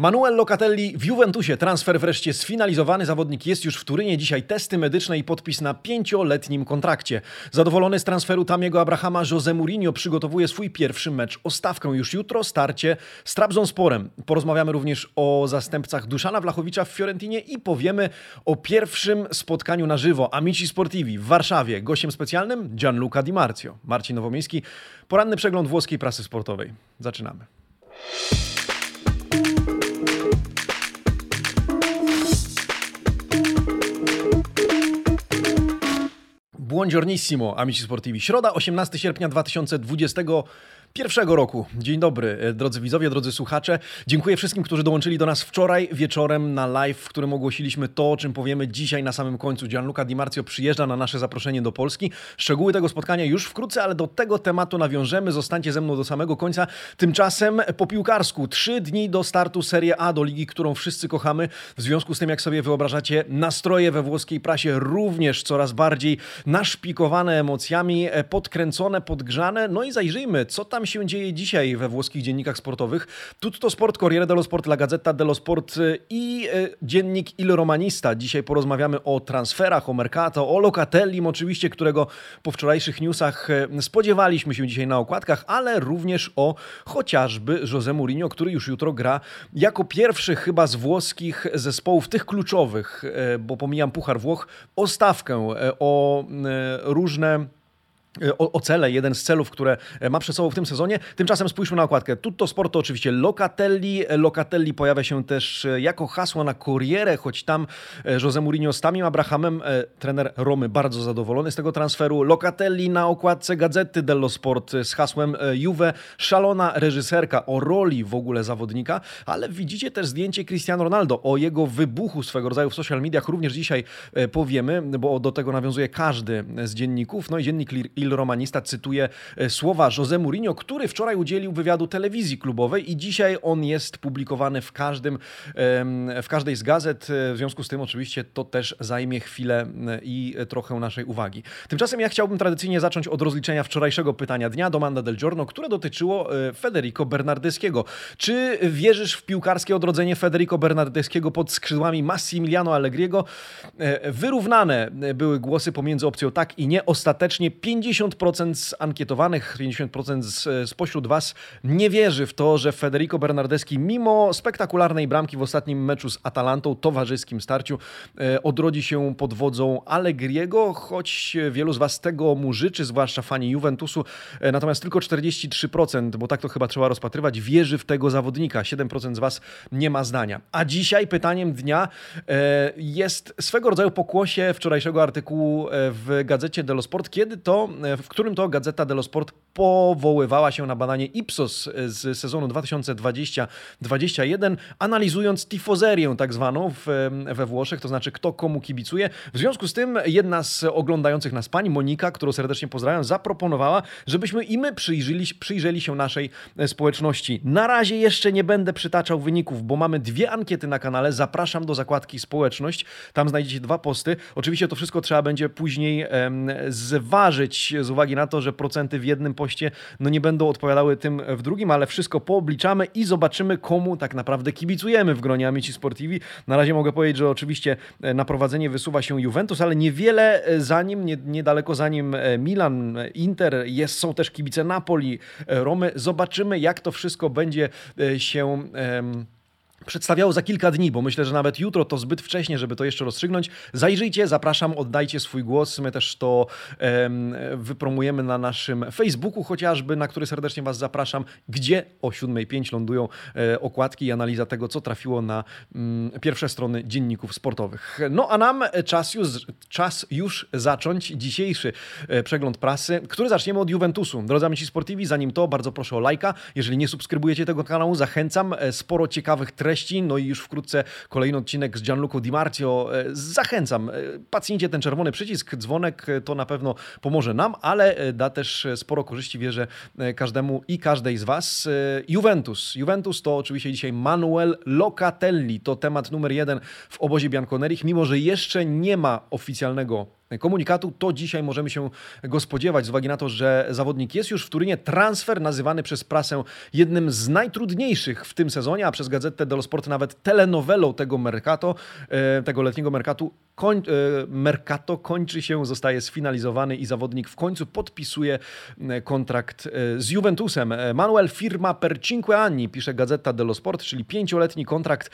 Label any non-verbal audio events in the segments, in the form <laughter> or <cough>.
Manuel Locatelli w Juventusie. Transfer wreszcie sfinalizowany. Zawodnik jest już w Turynie. Dzisiaj testy medyczne i podpis na pięcioletnim kontrakcie. Zadowolony z transferu Tamiego Abrahama, Jose Mourinho przygotowuje swój pierwszy mecz o stawkę. Już jutro starcie z Trabzonsporem. Porozmawiamy również o zastępcach Duszana Wlachowicza w Fiorentinie i powiemy o pierwszym spotkaniu na żywo Amici Sportivi w Warszawie. Gościem specjalnym Gianluca Di Marzio. Marcin Nowomiejski. Poranny przegląd włoskiej prasy sportowej. Zaczynamy. Buongiornissimo, amici sportivi. Środa, 18 sierpnia 2020 pierwszego roku. Dzień dobry, e, drodzy widzowie, drodzy słuchacze. Dziękuję wszystkim, którzy dołączyli do nas wczoraj wieczorem na live, w którym ogłosiliśmy to, o czym powiemy dzisiaj na samym końcu. Gianluca Di Marzio przyjeżdża na nasze zaproszenie do Polski. Szczegóły tego spotkania już wkrótce, ale do tego tematu nawiążemy. Zostańcie ze mną do samego końca. Tymczasem po piłkarsku. Trzy dni do startu Serie A, do ligi, którą wszyscy kochamy. W związku z tym, jak sobie wyobrażacie, nastroje we włoskiej prasie również coraz bardziej naszpikowane emocjami, e, podkręcone, podgrzane. No i zajrzyjmy, co tam się dzieje dzisiaj we włoskich dziennikach sportowych. Tutto Sport, Corriere dello Sport, La Gazzetta dello Sport y, i y, dziennik Il Romanista. Dzisiaj porozmawiamy o transferach, o Mercato, o Locatellim oczywiście, którego po wczorajszych newsach y, spodziewaliśmy się dzisiaj na okładkach, ale również o chociażby Jose Mourinho, który już jutro gra jako pierwszy chyba z włoskich zespołów, tych kluczowych, bo pomijam Puchar Włoch, o stawkę, o różne o, o, cele, jeden z celów, które ma przed sobą w tym sezonie. Tymczasem spójrzmy na okładkę. Tutto Sport to oczywiście Locatelli. Locatelli pojawia się też jako hasło na Corriere, choć tam e, Jose Mourinho z Tamim Abrahamem, e, trener Romy, bardzo zadowolony z tego transferu. Locatelli na okładce Gazety dello Sport z hasłem e, Juve, szalona reżyserka o roli w ogóle zawodnika, ale widzicie też zdjęcie Cristiano Ronaldo o jego wybuchu swego rodzaju w social mediach. Również dzisiaj powiemy, bo do tego nawiązuje każdy z dzienników. No i dziennik Il Romanista cytuje e, słowa Jose Mourinho, który wczoraj udzielił wywiadu telewizji klubowej i dzisiaj on jest publikowany w, każdym, w każdej z gazet. E, w związku z tym oczywiście to też zajmie chwilę e, i trochę naszej uwagi. Tymczasem ja chciałbym tradycyjnie zacząć od rozliczenia wczorajszego pytania dnia Domanda del Giorno, które dotyczyło Federico Bernardeschiego. Czy wierzysz w piłkarskie odrodzenie Federico Bernardeschiego pod skrzydłami Massimiliano Allegriego? Wyrównane były głosy pomiędzy opcją tak i nie. Ostatecznie 50 50% z ankietowanych, 50% z, spośród Was nie wierzy w to, że Federico Bernardeschi, mimo spektakularnej bramki w ostatnim meczu z Atalantą, towarzyskim starciu, e, odrodzi się pod wodzą Allegriego, choć wielu z Was tego mu życzy, zwłaszcza fani Juventusu. E, natomiast tylko 43%, bo tak to chyba trzeba rozpatrywać, wierzy w tego zawodnika. 7% z Was nie ma zdania. A dzisiaj pytaniem dnia e, jest swego rodzaju pokłosie wczorajszego artykułu w gazecie dello Sport, kiedy to w którym to Gazeta dello Sport powoływała się na badanie Ipsos z sezonu 2020-2021, analizując tifozerię tak zwaną w, we Włoszech, to znaczy kto komu kibicuje. W związku z tym jedna z oglądających nas pań, Monika, którą serdecznie pozdrawiam, zaproponowała, żebyśmy i my przyjrzeli, przyjrzeli się naszej społeczności. Na razie jeszcze nie będę przytaczał wyników, bo mamy dwie ankiety na kanale. Zapraszam do zakładki społeczność. Tam znajdziecie dwa posty. Oczywiście to wszystko trzeba będzie później em, zważyć z uwagi na to, że procenty w jednym poście no nie będą odpowiadały tym w drugim, ale wszystko poobliczamy i zobaczymy, komu tak naprawdę kibicujemy w gronie Amici Sportivi. Na razie mogę powiedzieć, że oczywiście e, na prowadzenie wysuwa się Juventus, ale niewiele e, za nim, nie, niedaleko za nim e, Milan, Inter, jest, są też kibice Napoli, Romy. Zobaczymy, jak to wszystko będzie się przedstawiało za kilka dni, bo myślę, że nawet jutro to zbyt wcześnie, żeby to jeszcze rozstrzygnąć. Zajrzyjcie, zapraszam, oddajcie swój głos. My też to um, wypromujemy na naszym Facebooku chociażby, na który serdecznie Was zapraszam, gdzie o 7.05 lądują e, okładki i analiza tego, co trafiło na mm, pierwsze strony dzienników sportowych. No a nam czas już, czas już zacząć dzisiejszy e, przegląd prasy, który zaczniemy od Juventusu. Drodzy amici sportivi, zanim to, bardzo proszę o lajka. Jeżeli nie subskrybujecie tego kanału, zachęcam. E, sporo ciekawych treści treści. No i już wkrótce kolejny odcinek z Gianluco Di Marzio. E, zachęcam, e, pacjencie ten czerwony przycisk, dzwonek, e, to na pewno pomoże nam, ale da też sporo korzyści, wierzę, każdemu i każdej z Was. Juventus. Juventus to oczywiście dzisiaj Manuel Locatelli. To temat numer jeden w obozie Bianconerich, mimo że jeszcze nie ma oficjalnego komunikatu, to dzisiaj możemy się go spodziewać z uwagi na to, że zawodnik jest już w Turynie. Transfer nazywany przez prasę jednym z najtrudniejszych w tym sezonie, a przez Gazetę dello Sport nawet telenowelą tego Mercato, e, tego letniego Mercatu. Koń, e, Mercato kończy się, zostaje sfinalizowany i zawodnik w końcu podpisuje e, kontrakt z Juventusem. Manuel firma per cinque anni, pisze Gazeta dello Sport, czyli pięcioletni kontrakt,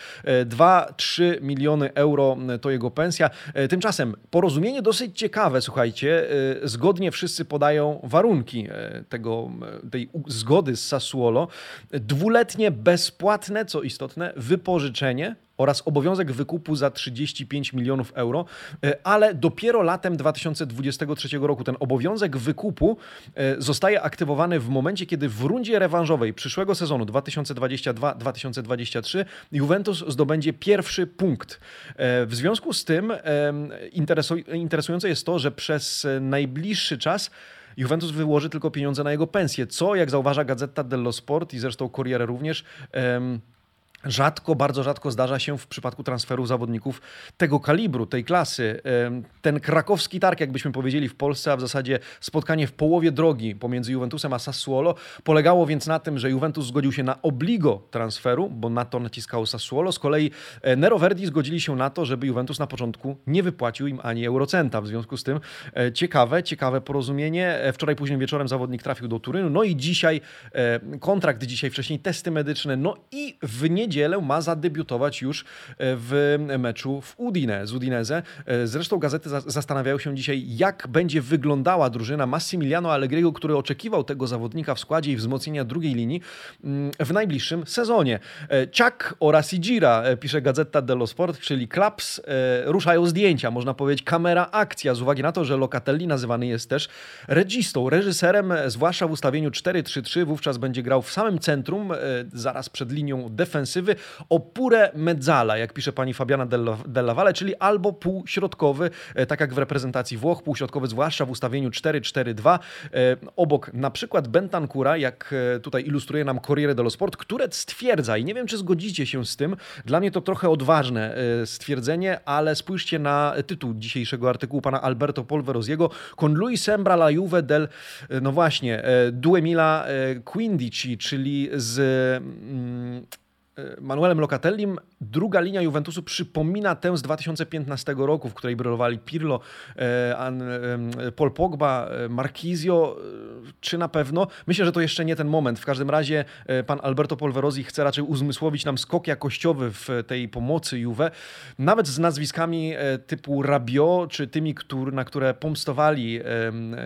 2-3 miliony euro to jego pensja. Tymczasem porozumienie dosyć dosyć ciekawe, słuchajcie. Y, zgodnie wszyscy podają warunki y, tego, y, tej zgody z Sassuolo. Dwuletnie bezpłatne, co istotne, wypożyczenie oraz obowiązek wykupu za 35 milionów euro, e, ale dopiero latem 2023 roku ten obowiązek wykupu e, zostaje aktywowany w momencie, kiedy w rundzie rewanżowej przyszłego sezonu 2022-2023 Juventus zdobędzie pierwszy punkt. E, w związku z tym interesujące jest to, że przez najbliższy czas Juventus wyłoży tylko pieniądze na jego pensję, co, jak zauważa Gazeta dello Sport i zresztą Corriere również, Rzadko, bardzo rzadko zdarza się w przypadku transferu zawodników tego kalibru, tej klasy. Ten krakowski targ, jakbyśmy powiedzieli w Polsce, a w zasadzie spotkanie w połowie drogi pomiędzy Juventusem a Sassuolo, polegało więc na tym, że Juventus zgodził się na obligo transferu, bo na to naciskało Sassuolo. Z kolei e, Nero Verdi zgodzili się na to, żeby Juventus na początku nie wypłacił im ani eurocenta. W związku z tym e, ciekawe, ciekawe porozumienie. E, wczoraj późnym wieczorem zawodnik trafił do Turynu, no i dzisiaj kontrakt, dzisiaj wcześniej testy medyczne, no i w niedzielę niedzielę ma zadebiutować już e, w meczu w Udine z Udinese. E, zresztą gazety zastanawiają się dzisiaj, jak będzie wyglądała drużyna Massimiliano Allegriego, który oczekiwał tego zawodnika w składzie i wzmocnienia drugiej linii mm, w najbliższym sezonie. E, Ciak oraz Igira, pisze Gazeta dello Sport, czyli Klaps, ruszają zdjęcia, można powiedzieć kamera akcja, z uwagi na to, że Locatelli nazywany jest też registą, reżyserem, zwłaszcza w ustawieniu 4-3-3, wówczas będzie grał w samym centrum, zaraz przed linią defensywy, defensywy opure mezzala, jak pisze pani Fabiana Della Valle, czyli albo półśrodkowy, e, tak jak w reprezentacji Włoch, półśrodkowy zwłaszcza w ustawieniu 4-4-2. E, obok na przykład Bentancura, jak e, tutaj ilustruje nam Corriere dello Sport, które stwierdza, i nie wiem czy zgodzicie się z tym, dla mnie to trochę odważne stwierdzenie, ale spójrzcie na tytuł dzisiejszego artykułu pana Alberto Polverosiego, Con lui sembra la Juve del, no właśnie, Duemila Quindici, czyli z... Mm, Manuelem Locatellim. Druga linia Juventusu przypomina tę z 2015 roku, w której brylowali Pirlo, e, Paul Pogba, Marquisio. Czy na pewno? Myślę, że to jeszcze nie ten moment. W każdym razie pan Alberto Polverosi chce raczej uzmysłowić nam skok jakościowy w tej pomocy Juve, nawet z nazwiskami typu Rabio, czy tymi, na które pomstowali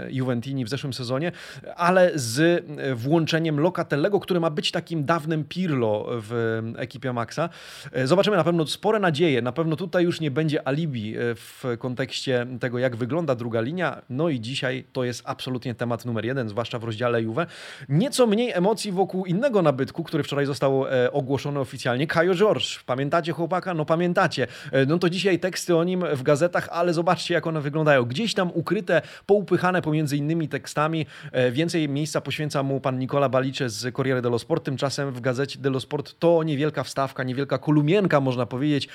Juventini w zeszłym sezonie, ale z włączeniem Locatellego, który ma być takim dawnym Pirlo w ekipie Maxa. E, zobaczymy na pewno spore nadzieje. Na pewno tutaj już nie będzie alibi e, w kontekście tego, jak wygląda druga linia. No i dzisiaj to jest absolutnie temat numer jeden, zwłaszcza w rozdziale Juve. Nieco mniej emocji wokół innego nabytku, który wczoraj został e, ogłoszony oficjalnie. Kajo George. Pamiętacie chłopaka? No pamiętacie. No to dzisiaj teksty o nim w gazetach, ale zobaczcie, jak one wyglądają. Gdzieś tam ukryte, poupychane pomiędzy innymi tekstami. Więcej miejsca poświęca mu pan Nicola Balicze z Corriere dello Sport. Tymczasem w gazecie dello Sport to niewielka wstawka, niewielka kolumienka, można powiedzieć,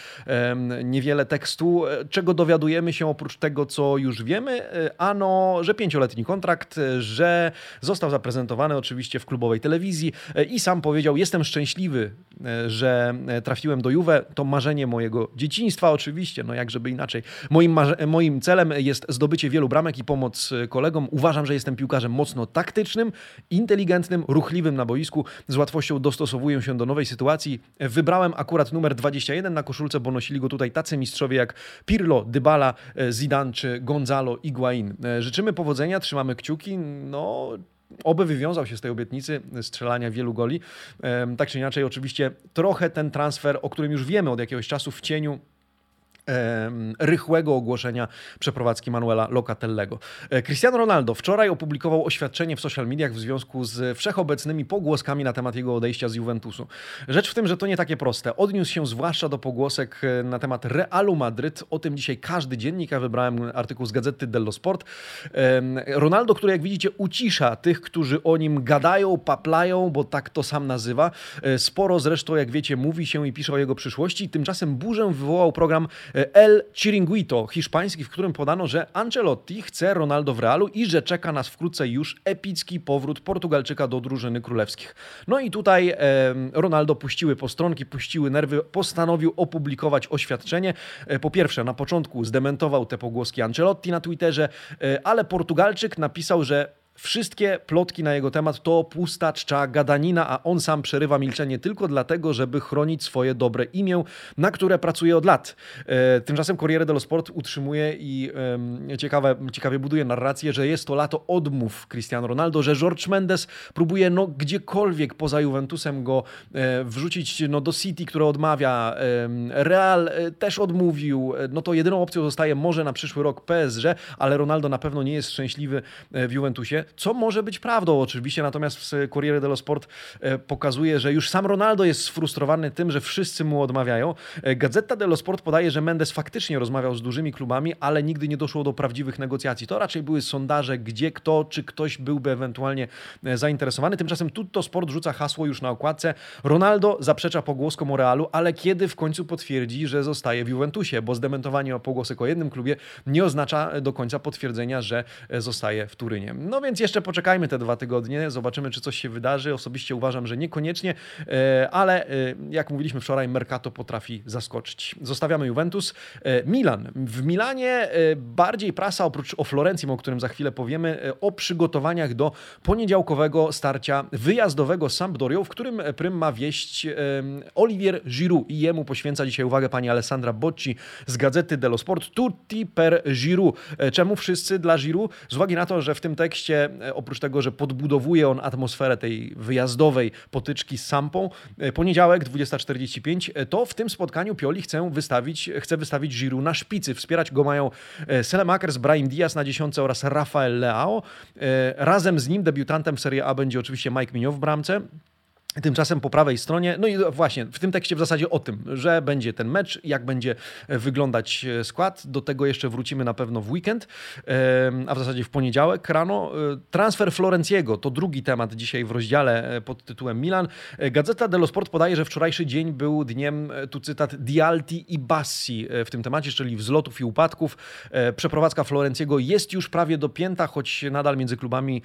niewiele tekstu. E, czego dowiadujemy się oprócz tego, co już wiemy? E, ano, że pięcioletni kontrakt, e, że został zaprezentowany oczywiście w klubowej telewizji i sam powiedział: Jestem szczęśliwy, że trafiłem do Juve. To marzenie mojego dzieciństwa, oczywiście, no jak żeby inaczej. Moim, moim celem jest zdobycie wielu bramek i pomoc kolegom. Uważam, że jestem piłkarzem mocno taktycznym, inteligentnym, ruchliwym na boisku. Z łatwością dostosowuję się do nowej sytuacji Wybrałem akurat numer 21 na koszulce, bo nosili go tutaj tacy mistrzowie jak Pirlo, Dybala, e, Zidane czy Gonzalo Iguain. E, życzymy powodzenia, trzymamy kciuki. No, Oby wywiązał się z tej obietnicy strzelania wielu goli. Tak czy inaczej, oczywiście trochę ten transfer, o którym już wiemy od jakiegoś czasu w cieniu rychłego ogłoszenia przeprowadzki Manuela Locatellego. E, Cristiano Ronaldo wczoraj opublikował oświadczenie w social mediach w związku z wszechobecnymi pogłoskami na temat jego odejścia z Juventusu. Rzecz w tym, że to nie takie proste. Odniósł się zwłaszcza do pogłosek e, na temat Realu Madryt. O tym dzisiaj każdy dziennik, ja wybrałem artykuł z Gazety dello Sport. Ronaldo, który jak widzicie ucisza tych, którzy o nim gadają, paplają, bo tak to sam nazywa. E, sporo zresztą, jak wiecie, mówi się i pisze o jego przyszłości. Tymczasem burzę wywołał program El Chiringuito, hiszpański, w którym podano, że Ancelotti chce Ronaldo w Realu i że czeka nas wkrótce już epicki powrót Portugalczyka do drużyny królewskich. No i tutaj e, Ronaldo puściły postronki, puściły nerwy, postanowił opublikować oświadczenie. E, po pierwsze, na początku zdementował te pogłoski Ancelotti na Twitterze, e, ale Portugalczyk napisał, że Wszystkie plotki na jego temat to pusta czcza gadanina, a on sam przerywa milczenie tylko dlatego, żeby chronić swoje dobre imię, na które pracuje od lat. E, tymczasem Corriere dello Sport utrzymuje i ciekawe, ciekawie buduje narrację, że jest to lato odmów Cristiano Ronaldo, że George Mendes próbuje no, gdziekolwiek poza Juventusem go e, wrzucić no, do City, które odmawia. Real e, też odmówił. No to jedyną opcją zostaje może na przyszły rok PSG, ale Ronaldo na pewno nie jest szczęśliwy w Juventusie co może być prawdą oczywiście, natomiast Corriere dello Sport e, pokazuje, że już sam Ronaldo jest sfrustrowany tym, że wszyscy mu odmawiają. E, Gazeta dello Sport podaje, że Mendes faktycznie rozmawiał z dużymi klubami, ale nigdy nie doszło do prawdziwych negocjacji. To raczej były sondaże, gdzie kto, czy ktoś byłby ewentualnie e, zainteresowany. Tymczasem Tutto Sport rzuca hasło już na okładce. Ronaldo zaprzecza pogłoskom o Realu, ale kiedy w końcu potwierdzi, że zostaje w Juventusie, bo zdementowanie o pogłosek o jednym klubie nie oznacza do końca potwierdzenia, że zostaje w Turynie. No więc więc jeszcze poczekajmy te dwa tygodnie, zobaczymy, czy coś się wydarzy. Osobiście uważam, że niekoniecznie, e, ale e, jak mówiliśmy wczoraj, Mercato potrafi zaskoczyć. Zostawiamy Juventus. E, Milan. W Milanie bardziej prasa, oprócz o Florencji, o którym za chwilę powiemy, o przygotowaniach do poniedziałkowego starcia wyjazdowego z Sampdorią, w którym prym ma wieść Olivier Giroud i jemu poświęca dzisiaj uwagę pani Alessandra Bocci z Gazety dello Sport. Tutti per Giroud. Czemu wszyscy dla Giroud? Z uwagi na to, że w tym tekście E, oprócz tego, że podbudowuje on atmosferę tej wyjazdowej potyczki z Sampą, e, poniedziałek 20.45, e, to w tym spotkaniu Pioli chce wystawić, chce wystawić Giroud na szpicy. Wspierać go mają Selemakers, Brahim Diaz na dziesiątce oraz Rafael Leao. Razem z nim debiutantem w Serie A będzie oczywiście Mike Mignon w bramce. Tymczasem po prawej stronie, no i właśnie w tym tekście w zasadzie o tym, że będzie ten mecz, jak będzie wyglądać e, skład. Do tego jeszcze wrócimy na pewno w weekend, a w zasadzie w poniedziałek rano. E, transfer Florenciego to drugi temat dzisiaj w rozdziale e, pod tytułem Milan. Gazeta dello Sport podaje, że wczorajszy dzień był dniem, tu cytat, Dialti i Bassi w tym temacie, czyli wzlotów i upadków. Przeprowadzka Florenciego jest już prawie dopięta, choć nadal między klubami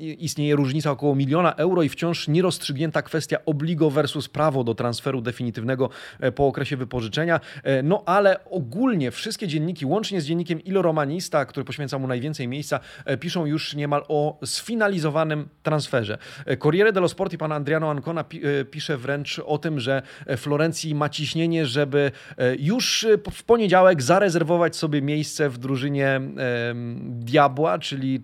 istnieje różnica około miliona euro i wciąż nie rozstrzygnięta rozstrzygnięta kwestia obligo versus prawo do transferu definitywnego e, po okresie wypożyczenia. E, no ale ogólnie wszystkie dzienniki, łącznie z dziennikiem Ilo Romanista, który poświęca mu najwięcej miejsca, e, piszą już niemal o sfinalizowanym transferze. Corriere dello Sport i pan Adriano Ancona pisze wręcz o tym, że Florencji ma ciśnienie, żeby już w poniedziałek zarezerwować sobie miejsce w drużynie Diabła, czyli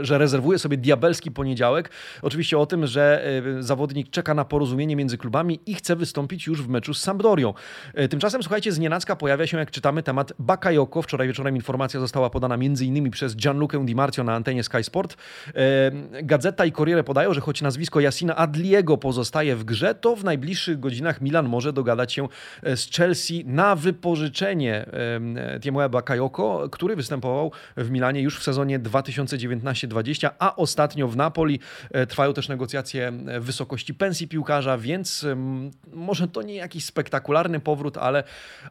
że rezerwuje sobie diabelski poniedziałek. Oczywiście o tym, że zawodnik czeka na porozumienie między klubami i chce wystąpić już w meczu z Sampdorią. E, tymczasem, słuchajcie, z nienacka pojawia się, jak czytamy, temat Bakayoko. Wczoraj wieczorem informacja została podana m.in. przez Gianluca Di Marzio na antenie Sky Sport. E, Gazeta i Corriere podają, że choć nazwisko Jasina Adliego pozostaje w grze, to w najbliższych godzinach Milan może dogadać się e, z Chelsea na wypożyczenie Tiemoe Bakayoko, który występował w Milanie już w sezonie 2019-20, a ostatnio w Napoli. Trwają też negocjacje w wysokości pensji piłkarza, więc może to nie jakiś spektakularny powrót, ale,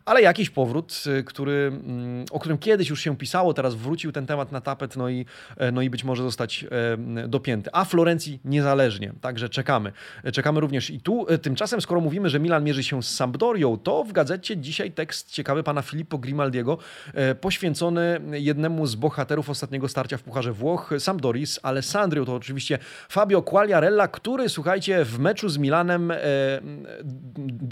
ale jakiś powrót, y, który, mm, o którym kiedyś już się pisało, teraz wrócił ten temat na tapet, no i, e, no i być może zostać e, dopięty. A Florencji niezależnie, także czekamy. Czekamy również i tu. E, tymczasem, skoro mówimy, że Milan mierzy się z Sampdorią, to w gazecie dzisiaj tekst ciekawy pana Filippo Grimaldiego, poświęcony jednemu z bohaterów ostatniego starcia w Pucharze Włoch, Sampdorii z Alessandrią. To oczywiście Fabio Quagliarella, który, w meczu z Milanem e,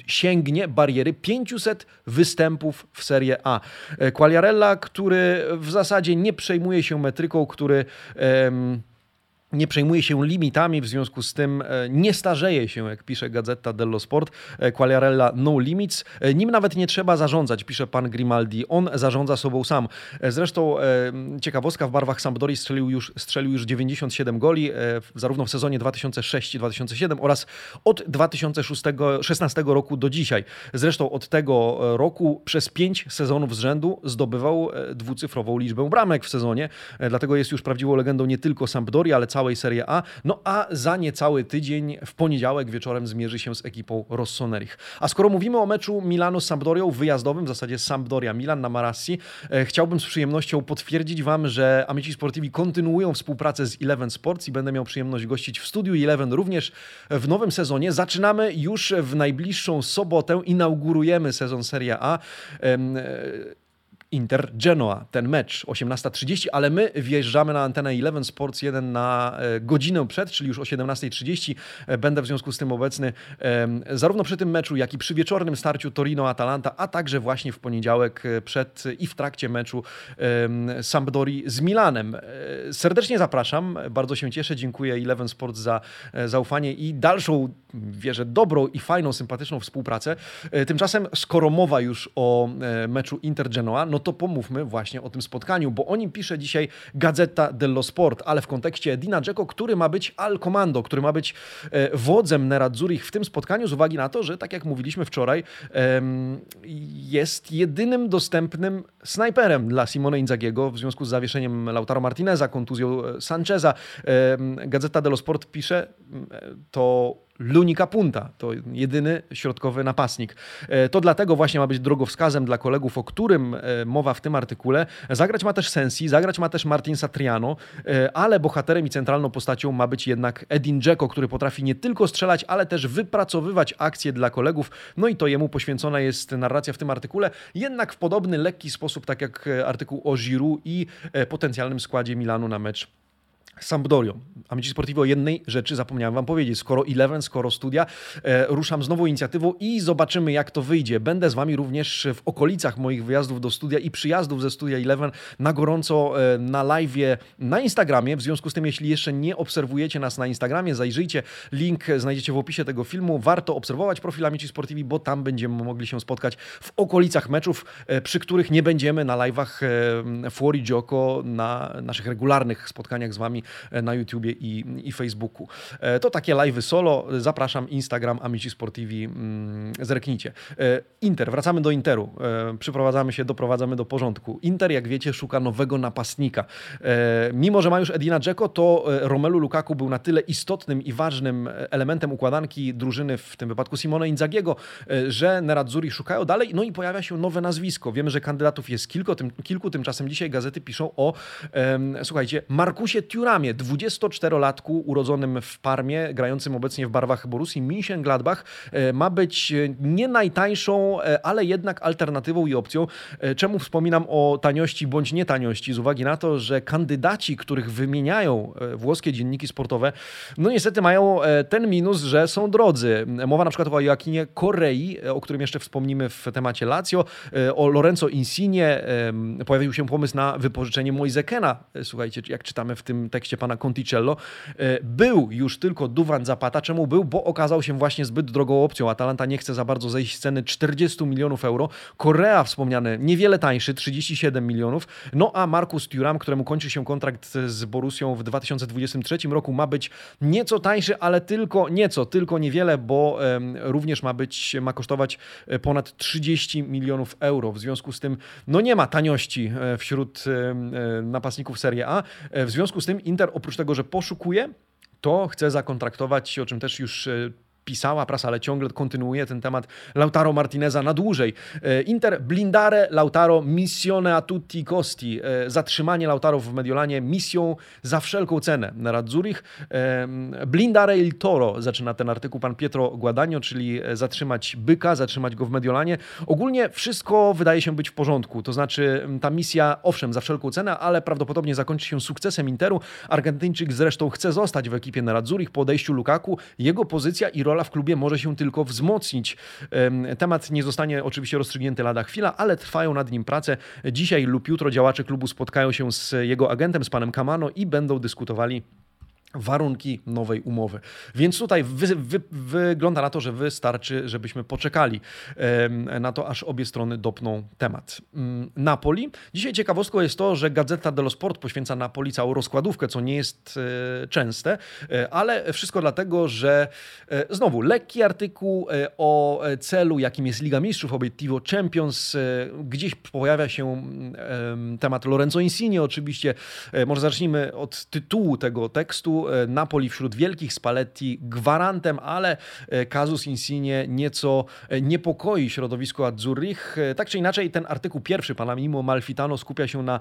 sięgnie bariery 500 występów w Serie A. E, Quagliarella, który w zasadzie nie przejmuje się metryką, który... E, nie przejmuje się limitami, w związku z tym e, nie starzeje się, jak pisze Gazeta dello Sport, e, Quagliarella no limits. E, nim nawet nie trzeba zarządzać, pisze pan Grimaldi. On zarządza sobą sam. Zresztą ciekawostka, w barwach Sampdori strzelił już, strzelił już 97 goli, zarówno w sezonie 2006-2007 oraz od 2016 roku do dzisiaj. Zresztą od tego roku przez pięć sezonów z rzędu zdobywał dwucyfrową liczbę bramek w sezonie, dlatego jest już prawdziwą legendą nie tylko Sampdori, ale całej całej Serie A. No a za niecały tydzień w poniedziałek wieczorem zmierzy się z ekipą Rossonerich. A skoro mówimy o meczu Milano z Sampdorią wyjazdowym, w zasadzie Sampdoria Milan na Marassi, e, chciałbym z przyjemnością potwierdzić Wam, że Amici Sportivi kontynuują współpracę z Eleven Sports i będę miał przyjemność gościć w studiu Eleven również w nowym sezonie. Zaczynamy już w najbliższą sobotę, inaugurujemy sezon Serie A. E, Inter Genoa, ten mecz 18.30, ale my wjeżdżamy na antenę Eleven Sports 1 na e, godzinę przed, czyli już o 17.30. E, będę w związku z tym obecny zarówno przy tym meczu, jak i przy wieczornym starciu Torino-Atalanta, a także właśnie w poniedziałek e, przed i w trakcie meczu Sampdori z Milanem. Serdecznie zapraszam, bardzo się cieszę, dziękuję Eleven Sports za zaufanie i dalszą, wierzę, dobrą i fajną, sympatyczną współpracę. Tymczasem, skoro mowa już o meczu Inter-Genoa, no to pomówmy właśnie o tym spotkaniu, bo o nim pisze dzisiaj Gazeta dello Sport, ale w kontekście Dina Dzeko, który ma być al comando, który ma być e, wodzem Nerazzurich w tym spotkaniu z uwagi na to, że tak jak mówiliśmy wczoraj, jest jedynym dostępnym snajperem dla Simone Inzagiego w związku z zawieszeniem Lautaro Martineza, kontuzją e, Sancheza. Gazeta dello Sport pisze to Lunika Punta, to jedyny środkowy napastnik. E, to dlatego właśnie ma być drogowskazem dla kolegów, o którym e, mowa w tym artykule. Zagrać ma też Sensi, zagrać ma też Martin Satriano, e, ale bohaterem i centralną postacią ma być jednak Edin Dzeko, który potrafi nie tylko strzelać, ale też wypracowywać akcje dla kolegów. No i to jemu poświęcona jest narracja w tym artykule, jednak w podobny, lekki sposób, tak jak artykuł o Giroud i potencjalnym składzie Milanu na mecz Sampdorią. Amici Sportivo jednej rzeczy zapomniałem wam powiedzieć. Skoro Eleven, skoro studia, e, ruszam z nową inicjatywą i zobaczymy jak to wyjdzie. Będę z wami również w okolicach moich wyjazdów do studia i przyjazdów ze studia Eleven na gorąco e, na live na Instagramie. W związku z tym, jeśli jeszcze nie obserwujecie nas na Instagramie, zajrzyjcie. Link znajdziecie w opisie tego filmu. Warto obserwować profil Amici Sportivi, bo tam będziemy mogli się spotkać w okolicach meczów, e, przy których nie będziemy na live'ach e, Fuori Gioco, na naszych regularnych spotkaniach z wami na YouTubie i, i Facebooku. E, to takie live solo. Zapraszam Instagram Amici Sportivi. Mm, zerknijcie. E, Inter, wracamy do Interu. Przyprowadzamy się, doprowadzamy do porządku. Inter, jak wiecie, szuka nowego napastnika. Mimo, że ma już Edina Dzeko, to Romelu Lukaku był na tyle istotnym i ważnym elementem układanki drużyny, w tym wypadku Simone Inzagiego, że Nerazzurri szukają dalej. No i pojawia się nowe nazwisko. Wiemy, że kandydatów jest kilku, tym, kilku tymczasem dzisiaj gazety piszą o, słuchajcie, Markusie Turamie, 24-latku urodzonym w Parmie, grającym obecnie w barwach Borussii Mönchengladbach, e, ma być e, nie najtańszą, e, ale jednak alternatywą i opcją. Czemu wspominam o taniości bądź nietaniości? Z uwagi na to, że kandydaci, których wymieniają włoskie dzienniki sportowe, no niestety mają ten minus, że są drodzy. Mowa na przykład o Joaquinie Korei, o którym jeszcze wspomnimy w temacie Lazio, o Lorenzo Insigne. Pojawił się pomysł na wypożyczenie Moisekena. Słuchajcie, jak czytamy w tym tekście pana Conticello. E, był już tylko Duwan Zapata. Czemu był? Bo okazał się właśnie zbyt drogą opcją. Atalanta nie chce za bardzo zejść z ceny 40 milionów euro. Korea wspomniany niewiele tańszy, 37 milionów. No a Markus Thuram, któremu kończy się kontrakt z Borusią w 2023 roku, ma być nieco tańszy, ale tylko nieco, tylko niewiele, bo również ma być, ma kosztować e, ponad 30 milionów euro. W związku z tym, no nie ma taniości e, wśród napastników Serie A. W związku z tym Inter oprócz tego, że poszukuje, to chce zakontraktować, o czym też już e, pisała prasa, ale ciągle kontynuuje ten temat Lautaro Martineza na dłużej. E, Inter blindare Lautaro missione a tutti costi. E, zatrzymanie Lautaro w Mediolanie misją za wszelką cenę. Na Zurich e, blindare il toro zaczyna ten artykuł pan Pietro Guadagno, czyli zatrzymać byka, zatrzymać go w Mediolanie. Ogólnie wszystko wydaje się być w porządku. To znaczy ta misja, owszem, za wszelką cenę, ale prawdopodobnie zakończy się sukcesem Interu. Argentyńczyk zresztą chce zostać w ekipie na Zurich po odejściu Lukaku. Jego pozycja i rola w klubie może się tylko wzmocnić. Temat nie zostanie oczywiście rozstrzygnięty lada chwila, ale trwają nad nim prace. Dzisiaj lub jutro działacze klubu spotkają się z jego agentem, z panem Kamano i będą dyskutowali warunki nowej umowy. Więc tutaj wy, wy, wygląda na to, że wystarczy, żebyśmy poczekali na to, aż obie strony dopną temat. Mm, Napoli. Dzisiaj ciekawostką jest to, że Gazeta dello Sport poświęca Napoli całą rozkładówkę, co nie jest e, częste, e, ale wszystko dlatego, że e, znowu lekki artykuł o celu, jakim jest Liga Mistrzów, Obiettivo Champions. Gdzieś pojawia się temat Lorenzo Insigne oczywiście. Może zacznijmy od tytułu tego tekstu miejscu. Napoli wśród wielkich, Spalletti gwarantem, ale Kazus Insigne nieco niepokoi środowisko Azzurrich. Tak czy inaczej, ten artykuł pierwszy pana Mimo Malfitano skupia się na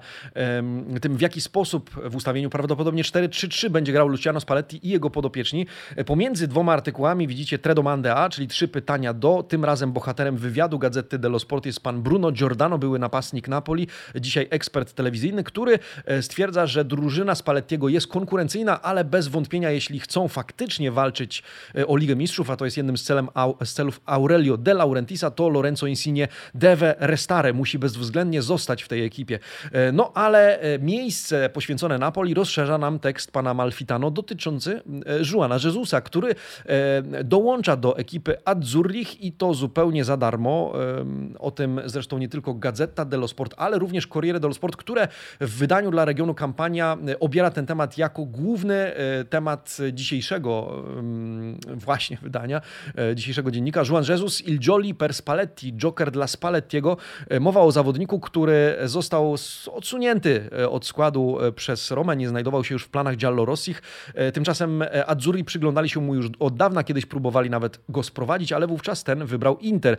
tym, w jaki sposób w ustawieniu prawdopodobnie 4-3-3 będzie grał Luciano Spalletti i jego podopieczni. Pomiędzy dwoma artykułami widzicie Tredomande A, czyli trzy pytania do. Tym razem bohaterem wywiadu Gazety dello Sport jest pan Bruno Giordano, były napastnik Napoli, dzisiaj ekspert telewizyjny, który e, stwierdza, że drużyna Spallettiego jest konkurencyjna, ale bez wątpienia, jeśli chcą faktycznie walczyć e, o Ligę Mistrzów, a to jest jednym z, celem, z celów Aurelio De Laurentisa, to Lorenzo Insigne deve restare, musi bezwzględnie zostać w tej ekipie. E, no ale miejsce poświęcone Napoli rozszerza nam tekst pana Malfitano dotyczący Juana Jezusa, który dołącza do ekipy Azzurrich i to zupełnie za darmo. O tym zresztą nie tylko Gazeta dello Sport, ale również Corriere dello Sport, które w wydaniu dla regionu kampania e, obiera ten temat jako główny e, temat dzisiejszego właśnie wydania, e, dzisiejszego dziennika. Juan Jesus Il Jolly per Spalletti, Joker dla Spallettiego. Mowa o zawodniku, który został odsunięty od składu przez Romę, nie znajdował się już w planach Giallorossich. Tymczasem Azzurri przyglądali się mu już od dawna, kiedyś próbowali nawet go sprowadzić, ale wówczas ten wybrał Inter.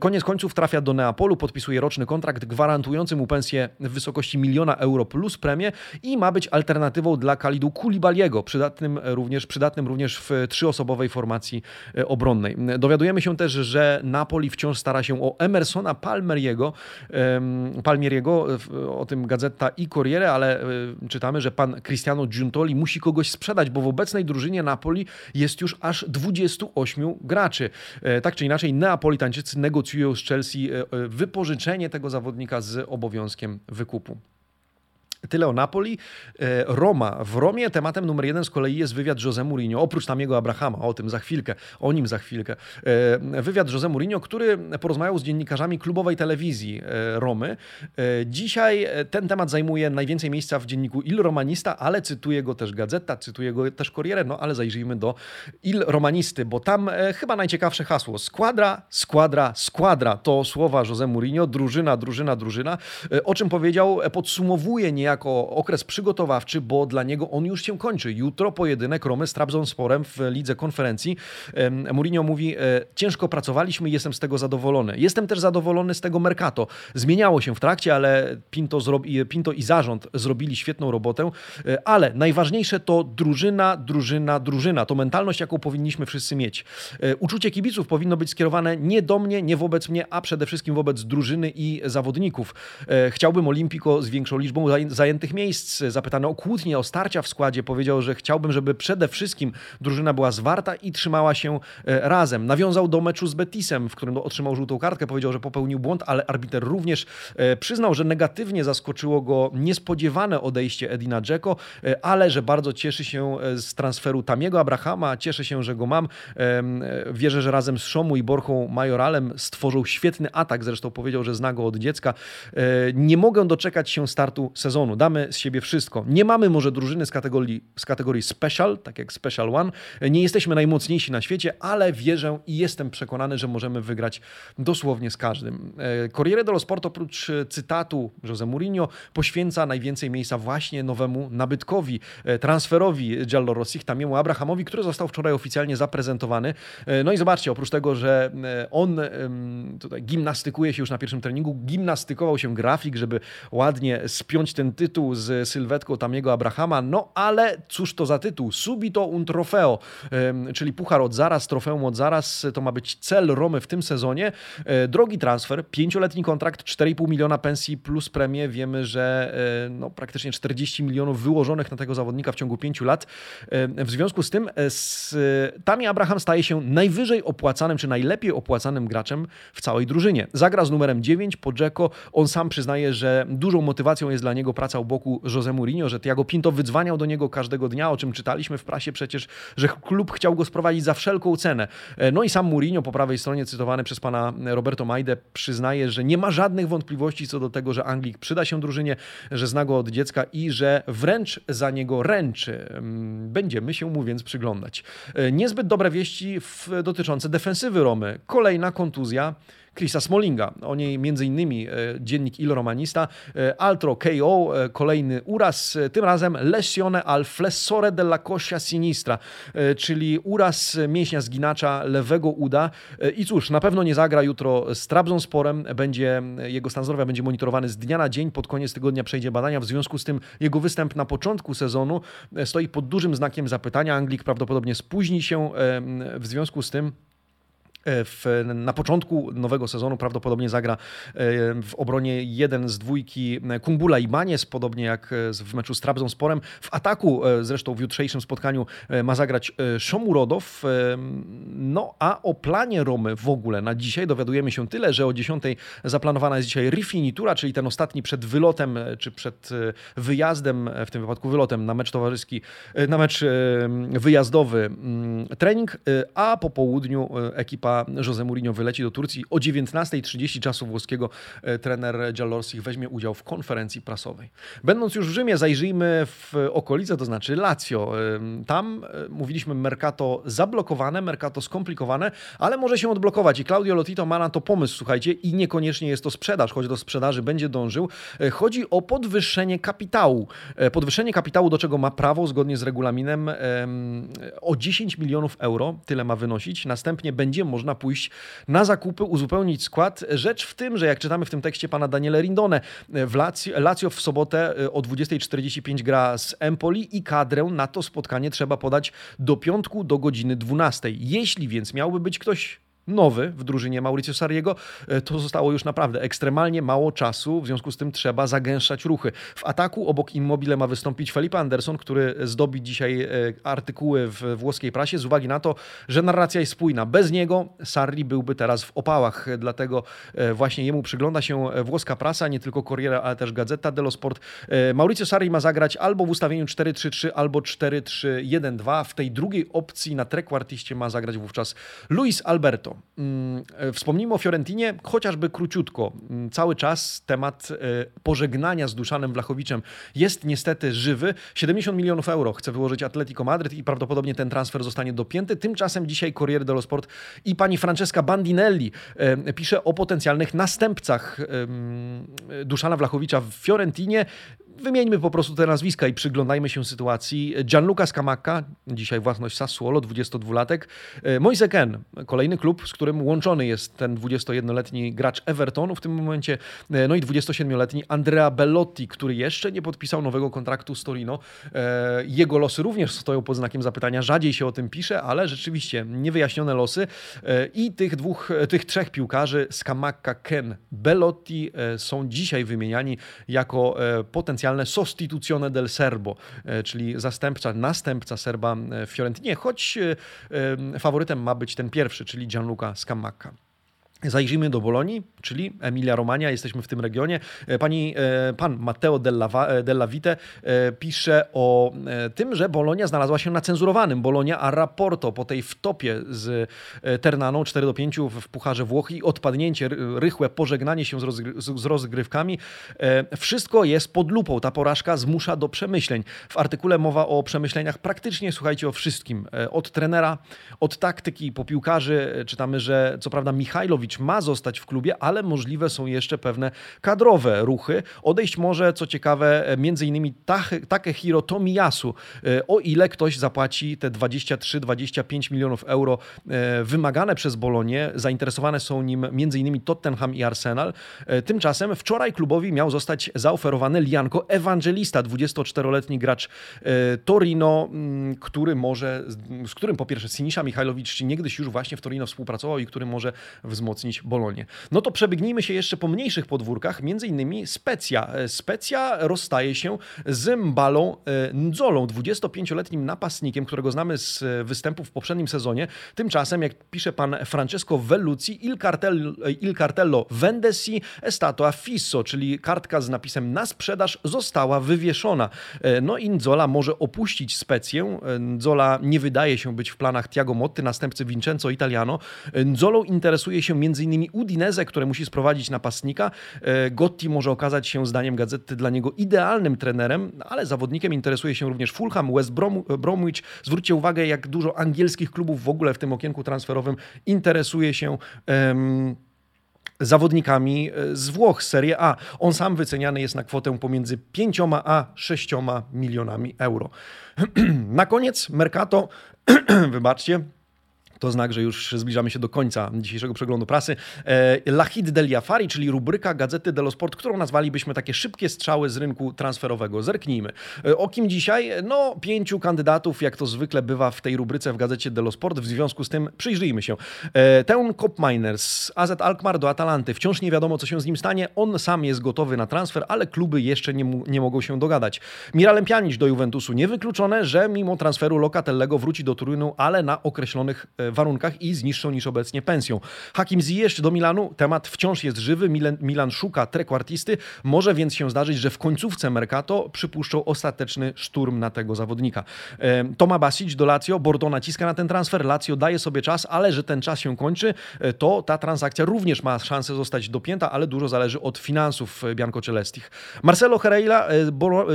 Koniec końców trafia do Neapolu, podpisuje roczny kontrakt gwarantujący mu pensję w wysokości miliona euro plus premię i ma być alternatywą dla Kalidu Kulibaliego, przydatnym również, przydatnym również w trzyosobowej formacji e, obronnej. Dowiadujemy się też, że Napoli wciąż stara się o Emersona Palmeriego, Palmieriego, o tym Gazeta i Corriere, ale e, czytamy, że pan Cristiano Giuntoli musi kogoś sprzedać, bo w obecnej drużynie Napoli jest już aż 28 graczy. E, tak czy inaczej, Neapolitańczycy negocjują z Chelsea wypożyczenie tego zawodnika z obowiązkiem wykupu. Tyle o Napoli. E, Roma. W Romie tematem numer jeden z kolei jest wywiad Jose Mourinho, oprócz Tamiego Abrahama, o tym za chwilkę, o nim za chwilkę. E, wywiad Jose Mourinho, który porozmawiał z dziennikarzami klubowej telewizji e, Romy. Dzisiaj ten temat zajmuje najwięcej miejsca w dzienniku Il Romanista, ale cytuje go też Gazeta, cytuje go też Corriere, no ale zajrzyjmy do Il Romanisty, bo tam chyba najciekawsze hasło. Składra, składra, składra to słowa Jose Mourinho, drużyna, drużyna, drużyna. O czym powiedział, podsumowuje niejako jako okres przygotowawczy, bo dla niego on już się kończy. Jutro pojedynek Romy z Trabzonsporem w lidze konferencji. Mourinho mówi, e, ciężko pracowaliśmy i jestem z tego zadowolony. Jestem też zadowolony z tego Mercato. Zmieniało się w trakcie, ale Pinto, zrobi, Pinto i zarząd zrobili świetną robotę, e, ale najważniejsze to drużyna, drużyna, drużyna. To mentalność, jaką powinniśmy wszyscy mieć. E, uczucie kibiców powinno być skierowane nie do mnie, nie wobec mnie, a przede wszystkim wobec drużyny i zawodników. Chciałbym Olimpiko z większą liczbą zajęć zajętych miejsc. Zapytany o kłótnie, o starcia w składzie, powiedział, że chciałbym, żeby przede wszystkim drużyna była zwarta i trzymała się e, razem. Nawiązał do meczu z Betisem, w którym otrzymał żółtą kartkę, powiedział, że popełnił błąd, ale arbiter również e, przyznał, że negatywnie zaskoczyło go niespodziewane odejście Edina Dzeko, e, ale że bardzo cieszy się z transferu Tamiego Abrahama, cieszy się, że go mam. Wierzę, że razem z Szomu i Borchą Majoralem stworzył świetny atak, zresztą powiedział, że zna go od dziecka. Nie mogę doczekać się startu sezonu Damy z siebie wszystko. Nie mamy może drużyny z kategorii, z kategorii Special, tak jak Special One. Nie jesteśmy najmocniejsi na świecie, ale wierzę i jestem przekonany, że możemy wygrać dosłownie z każdym. E, Corriere dello Sport oprócz e, cytatu Jose Mourinho poświęca najwięcej miejsca właśnie nowemu nabytkowi, e, transferowi Giallorossich, Tamiemu Abrahamowi, który został wczoraj oficjalnie zaprezentowany. No i zobaczcie, oprócz tego, że on tutaj gimnastykuje się już na pierwszym treningu, gimnastykował się grafik, żeby ładnie spiąć ten tytuł z sylwetką Tamiego Abrahama, no ale cóż to za tytuł? Subito un trofeo, czyli puchar od zaraz, trofeum od zaraz, to ma być cel Romy w tym sezonie. E, drogi transfer, pięcioletni kontrakt, 4,5 miliona pensji plus premię. Wiemy, że e, no, praktycznie 40 milionów wyłożonych na tego zawodnika w ciągu pięciu lat. E, w związku z tym z, Tami Abraham staje się najwyżej opłacanym, czy najlepiej opłacanym graczem w całej drużynie. Zagra z numerem 9 po Dzeko. On sam przyznaje, że dużą motywacją jest dla niego praca u boku Jose Mourinho, że Tiago Pinto wydzwaniał do niego każdego dnia, o czym czytaliśmy w prasie przecież, że klub chciał go sprowadzić za wszelką cenę. E, no i sam Mourinho po prawej stronie, cytowany przez pana Roberto Majde, przyznaje, że nie ma żadnych wątpliwości co do tego, że Anglik przyda się drużynie, że zna go od dziecka i że wręcz za niego ręczy. Mm, będziemy się mu więc przyglądać. E, niezbyt dobre wieści w, dotyczące defensywy Romy. Kolejna kontuzja Chrisa Smallinga. O niej między innymi dziennik Il Romanista, Altro KO, kolejny uraz, tym razem lesione al flessore della coscia sinistra, czyli uraz mięśnia zginacza lewego uda. I cóż, na pewno nie zagra jutro z Trabzonsporem, będzie, jego stan zdrowia będzie monitorowany z dnia na dzień, pod koniec tygodnia przejdzie badania, w związku z tym jego występ na początku sezonu stoi pod dużym znakiem zapytania. Anglik prawdopodobnie spóźni się w związku z tym E, w, na początku nowego sezonu prawdopodobnie zagra e, w obronie jeden z dwójki e, Kumbula i Banies, podobnie jak w meczu z Trabzonsporem. W ataku zresztą w jutrzejszym spotkaniu ma zagrać Szomurodow. No a o planie Romy w ogóle na dzisiaj dowiadujemy się tyle, że o 10 zaplanowana jest dzisiaj rifinitura, czyli ten ostatni przed wylotem, czy przed wyjazdem, w tym wypadku wylotem na mecz towarzyski, na mecz wyjazdowy mm, trening, a po południu ekipa Jose Mourinho wyleci do Turcji. O 19.30 czasu włoskiego e, trener Giallorsich weźmie udział w konferencji prasowej. Będąc już w Rzymie, zajrzyjmy w okolice, to znaczy Lazio. E, tam e, mówiliśmy Mercato zablokowane, Mercato skomplikowane, ale może się odblokować i Claudio Lotito ma na to pomysł, słuchajcie, i niekoniecznie jest to sprzedaż, choć do sprzedaży będzie dążył. Chodzi o podwyższenie kapitału. Podwyższenie kapitału, do czego ma prawo zgodnie z regulaminem o 10 milionów euro, tyle ma wynosić. Następnie będzie można można pójść na zakupy, uzupełnić skład. Rzecz w tym, że jak czytamy w tym tekście pana Daniele Rindone, w Lazio, Lazio w sobotę e, o 20.45 gra z Empoli i kadrę na to spotkanie trzeba podać do piątku do godziny 12. Jeśli więc miałby być ktoś nowy w drużynie Mauricio Sariego, e, to zostało już naprawdę ekstremalnie mało czasu, w związku z tym trzeba zagęszczać ruchy. W ataku obok Immobile ma wystąpić Felipe Anderson, który zdobi dzisiaj e, artykuły w włoskiej prasie z uwagi na to, że narracja jest spójna. Bez niego Sarri byłby teraz w opałach, dlatego e, właśnie jemu przygląda się włoska prasa, nie tylko Corriere, ale też Gazeta dello Sport. Mauricio Sarri ma zagrać albo w ustawieniu 4-3-3, albo 4-3-1-2. W tej drugiej opcji na trekwartiście ma zagrać wówczas Luis Alberto. Mm, e, wspomnijmy o Fiorentinie, chociażby króciutko. Mm, cały czas temat e, pożegnania z Duszanem Wlachowiczem jest niestety żywy. 70 milionów euro chce wyłożyć Atletico Madryt i prawdopodobnie ten transfer zostanie dopięty. Tymczasem dzisiaj Corriere dello Sport i pani Francesca Bandinelli e, pisze o potencjalnych następcach Duszana Wlachowicza w Fiorentinie. Wymieńmy po prostu te nazwiska i przyglądajmy się sytuacji. Gianluca Scamacca, dzisiaj własność Sassuolo, 22-latek. E, Moise Ken, kolejny klub, z którym łączony jest ten 21-letni gracz Evertonu w tym momencie, e, no i 27-letni Andrea Bellotti, który jeszcze nie podpisał nowego kontraktu z Torino. E, jego losy również stoją pod znakiem zapytania, rzadziej się o tym pisze, ale rzeczywiście niewyjaśnione losy i tych dwóch, tych trzech piłkarzy, Scamacca, Ken, Bellotti są dzisiaj wymieniani jako potencjalne specjalne sostituzione del Serbo, e, czyli zastępca, następca Serba w Fiorentinie, choć e, faworytem ma być ten pierwszy, czyli Gianluca Scamacca. Zajrzyjmy do Bolonii, czyli Emilia Romagna, jesteśmy w tym regionie. E, pani, e, pan Matteo Della, e, Della Vite pisze o tym, że Bolonia znalazła się na cenzurowanym Bolonia a Rapporto po tej wtopie z Ternaną 4 do 5 w Pucharze Włoch i odpadnięcie, rychłe pożegnanie się z rozgrywkami. Wszystko jest pod lupą. Ta porażka zmusza do przemyśleń. W artykule mowa o przemyśleniach praktycznie, słuchajcie, o wszystkim. Od trenera, od taktyki po piłkarzy. Czytamy, że co prawda Michajlowicz ma zostać w klubie, ale możliwe są jeszcze pewne kadrowe ruchy. Odejść może, co ciekawe, m.in. Takehiro Tomiyasu, e, o ile ktoś zapłaci te 23-25 milionów euro e, wymagane przez Bolonię. Zainteresowane są nim m.in. Tottenham i Arsenal. E, tymczasem wczoraj klubowi miał zostać zaoferowany Lianko Evangelista, 24-letni gracz Torino, mm, który może, z którym po pierwsze Sinisza Michajlowicz niegdyś już właśnie w Torino współpracował i który może wzmocnić wzmocnić Bolonię. No to przebiegnijmy się jeszcze po mniejszych podwórkach, między innymi Specja. E, Specja rozstaje się z Mbalą e, Nzolą, 25-letnim napastnikiem, którego znamy z e, występów w poprzednim sezonie. Tymczasem, jak pisze pan Francesco Vellucci, Il, Cartello, Il Cartello Vendesi Estato Fisso, czyli kartka z napisem na sprzedaż została wywieszona. No i Nzola może opuścić Specję. Nzola nie wydaje się być w planach Tiago Motti, następcy Vincenzo Italiano. Nzolą interesuje się między m.in. Udinese, które musi sprowadzić napastnika. E, Gotti może okazać się, zdaniem gazety, dla niego idealnym trenerem, ale zawodnikiem interesuje się również Fulham, West Brom, Bromwich. Zwróćcie uwagę, jak dużo angielskich klubów w ogóle w tym okienku transferowym interesuje się. Um, zawodnikami e, z Włoch Serie A. On sam wyceniany jest na kwotę pomiędzy 5 a 6 milionami euro. <clears throat> na koniec Mercato, <clears throat> wybaczcie, to znak, że już zbliżamy się do końca dzisiejszego przeglądu prasy. E, La Hit del Jafari, czyli rubryka Gazety dello Sport, którą nazwalibyśmy takie szybkie strzały z rynku transferowego. Zerknijmy. E, o kim dzisiaj? No, pięciu kandydatów, jak to zwykle bywa w tej rubryce w Gazecie dello Sport. W związku z tym przyjrzyjmy się. E, Teun Kopminers, AZ Alkmaar do Atalanty. Wciąż nie wiadomo, co się z nim stanie. On sam jest gotowy na transfer, ale kluby jeszcze nie, nie mogą się dogadać. Miralem Pjanic do Juventusu. Niewykluczone, że mimo transferu Lokatellego wróci do Turynu, ale na określonych warunkach i z niższą niż obecnie pensją. Hakim Ziyech do Milanu, temat wciąż jest żywy, Milan, Milan szuka trekwartisty, może więc się zdarzyć, że w końcówce Mercato przypuszczą ostateczny szturm na tego zawodnika. Toma Basic do Lazio, Bordeaux naciska na ten transfer, Lazio daje sobie czas, ale że ten czas się kończy, e, to ta transakcja również ma szansę zostać dopięta, ale dużo zależy od finansów e, Bianco Celestich. Marcelo Hereila e,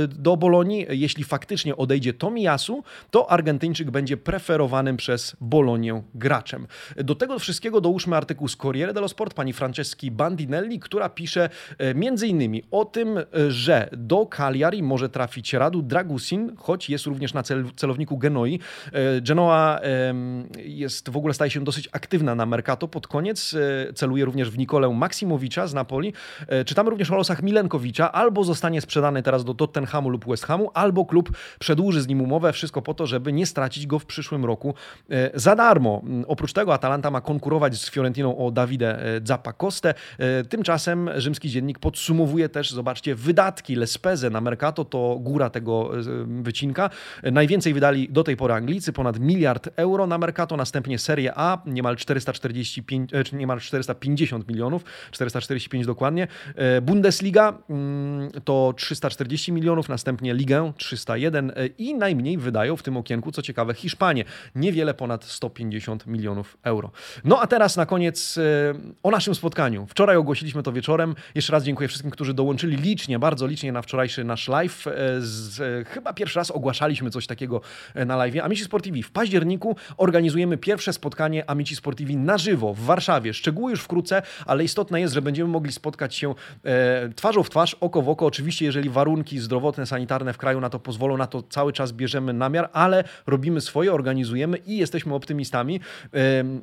do Bolonii, jeśli faktycznie odejdzie Tomiyasu, to Argentyńczyk będzie preferowanym przez Bolonię graczem. Do tego wszystkiego dołóżmy artykuł z Corriere dello Sport pani Franceski Bandinelli, która pisze e, innymi o tym, e, że do Cagliari może trafić Radu Dragusin, choć jest również na cel, celowniku Genoi. E, Genoa jest w ogóle staje się dosyć aktywna na Mercato pod koniec. Celuje również w Nikolę Maksimowicza z Napoli. Czytamy również o losach Milenkowicza. Albo zostanie sprzedany teraz do Tottenhamu lub West Hamu, albo klub przedłuży z nim umowę. Wszystko po to, żeby nie stracić go w przyszłym roku za darmo. Mm, oprócz tego Atalanta ma konkurować z Fiorentiną o Dawidę e, Zappacostę. E, tymczasem rzymski dziennik podsumowuje też, zobaczcie, wydatki Lespeze na Mercato, to góra tego e, wycinka. Najwięcej wydali do tej pory Anglicy, ponad miliard euro na Mercato, następnie Serie A, niemal 445, niemal 450 milionów, 445 dokładnie. Bundesliga mm, to 340 milionów, następnie Ligę 301 i najmniej wydają w tym okienku, co ciekawe, Hiszpanie. Niewiele ponad 150 50 milionów euro. No a teraz na koniec e, o naszym spotkaniu. Wczoraj ogłosiliśmy to wieczorem. Jeszcze raz dziękuję wszystkim, którzy dołączyli licznie, bardzo licznie na wczorajszy nasz live. E, z, e, chyba pierwszy raz ogłaszaliśmy coś takiego na live. Amici Sportivi w październiku organizujemy pierwsze spotkanie Amici Sportivi na żywo w Warszawie. Szczegóły już wkrótce, ale istotne jest, że będziemy mogli spotkać się twarzą w twarz, oko w oko. Oczywiście, jeżeli warunki zdrowotne, sanitarne w kraju na to pozwolą, na to cały czas bierzemy namiar, ale robimy swoje, organizujemy i jesteśmy optymistami.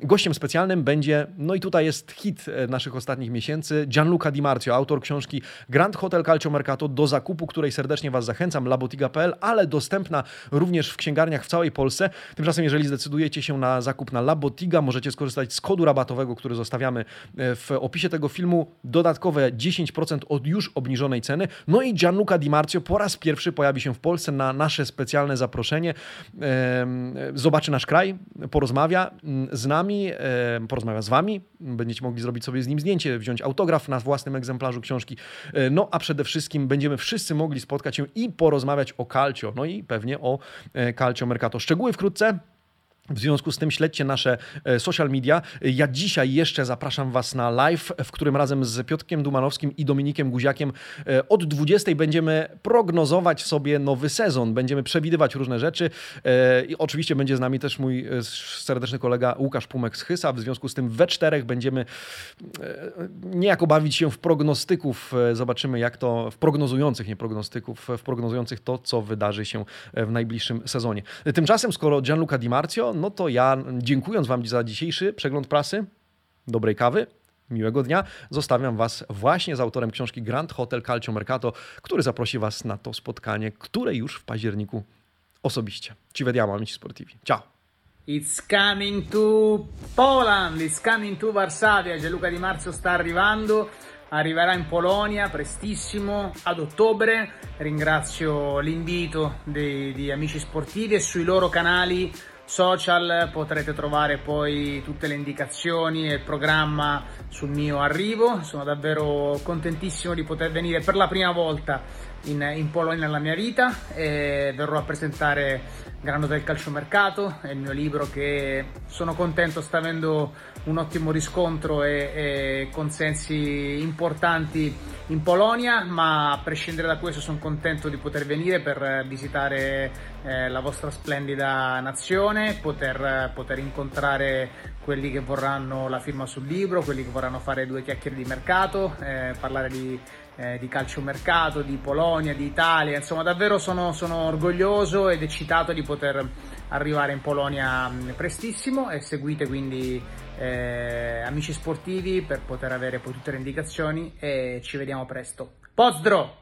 Gościem specjalnym będzie, no i tutaj jest hit e, naszych ostatnich miesięcy, Gianluca Di Marzio, autor książki Grand Hotel Calcio Mercato, do zakupu której serdecznie Was zachęcam, labotiga.pl, ale dostępna również w księgarniach w całej Polsce. Tymczasem, jeżeli zdecydujecie się na zakup na Labotiga, możecie skorzystać z kodu rabatowego, który zostawiamy e, w opisie tego filmu. Dodatkowe 10% od już obniżonej ceny. No i Gianluca Di Marzio po raz pierwszy pojawi się w Polsce na nasze specjalne zaproszenie. Zobaczy nasz kraj, porozmawia Mm, z nami, porozmawia z Wami. Będziecie mogli zrobić sobie z nim zdjęcie, wziąć autograf na własnym egzemplarzu książki. E, no a przede wszystkim będziemy wszyscy mogli spotkać się i porozmawiać o Calcio, no i pewnie o e, Calcio Mercato. Szczegóły wkrótce. W związku z tym śledźcie nasze e, social media. Ja dzisiaj jeszcze zapraszam Was na live, w którym razem z Piotrkiem Dumanowskim i Dominikiem Guziakiem e, od 20 będziemy prognozować sobie nowy sezon. Będziemy przewidywać różne rzeczy. E, I oczywiście będzie z nami też mój serdeczny kolega Łukasz Pumek z Hysa. W związku z tym we czterech będziemy niejako bawić się w prognostyków. Zobaczymy jak to, w prognozujących, nie prognostyków, w prognozujących to, co wydarzy się w najbliższym sezonie. Tymczasem, skoro Gianluca Di Marzio no to ja dziękując Wam za dzisiejszy przegląd prasy, dobrej kawy, miłego dnia, zostawiam Was właśnie z autorem książki Grand Hotel Calcio Mercato, który zaprosi Was na to spotkanie, które już w październiku osobiście. Ci vediamo amici sportivi. Ciao! It's coming to Poland, it's coming to Varsavia, Gianluca Di Marzio sta arrivando. arriverà in Polonia prestissimo ad ottobre. Ringrazio l'invito di amici sportivi e sui loro canali social potrete trovare poi tutte le indicazioni e il programma sul mio arrivo. Sono davvero contentissimo di poter venire per la prima volta in, in Polonia nella mia vita e verrò a presentare Grano del calciomercato, è il mio libro che sono contento sta avendo un ottimo riscontro e, e consensi importanti in Polonia, ma a prescindere da questo sono contento di poter venire per visitare eh, la vostra splendida nazione, poter, poter incontrare quelli che vorranno la firma sul libro, quelli che vorranno fare due chiacchiere di mercato, eh, parlare di eh, di calciomercato, di Polonia, di Italia, insomma davvero sono, sono, orgoglioso ed eccitato di poter arrivare in Polonia prestissimo e seguite quindi eh, amici sportivi per poter avere poi tutte le indicazioni e ci vediamo presto. Pozdro!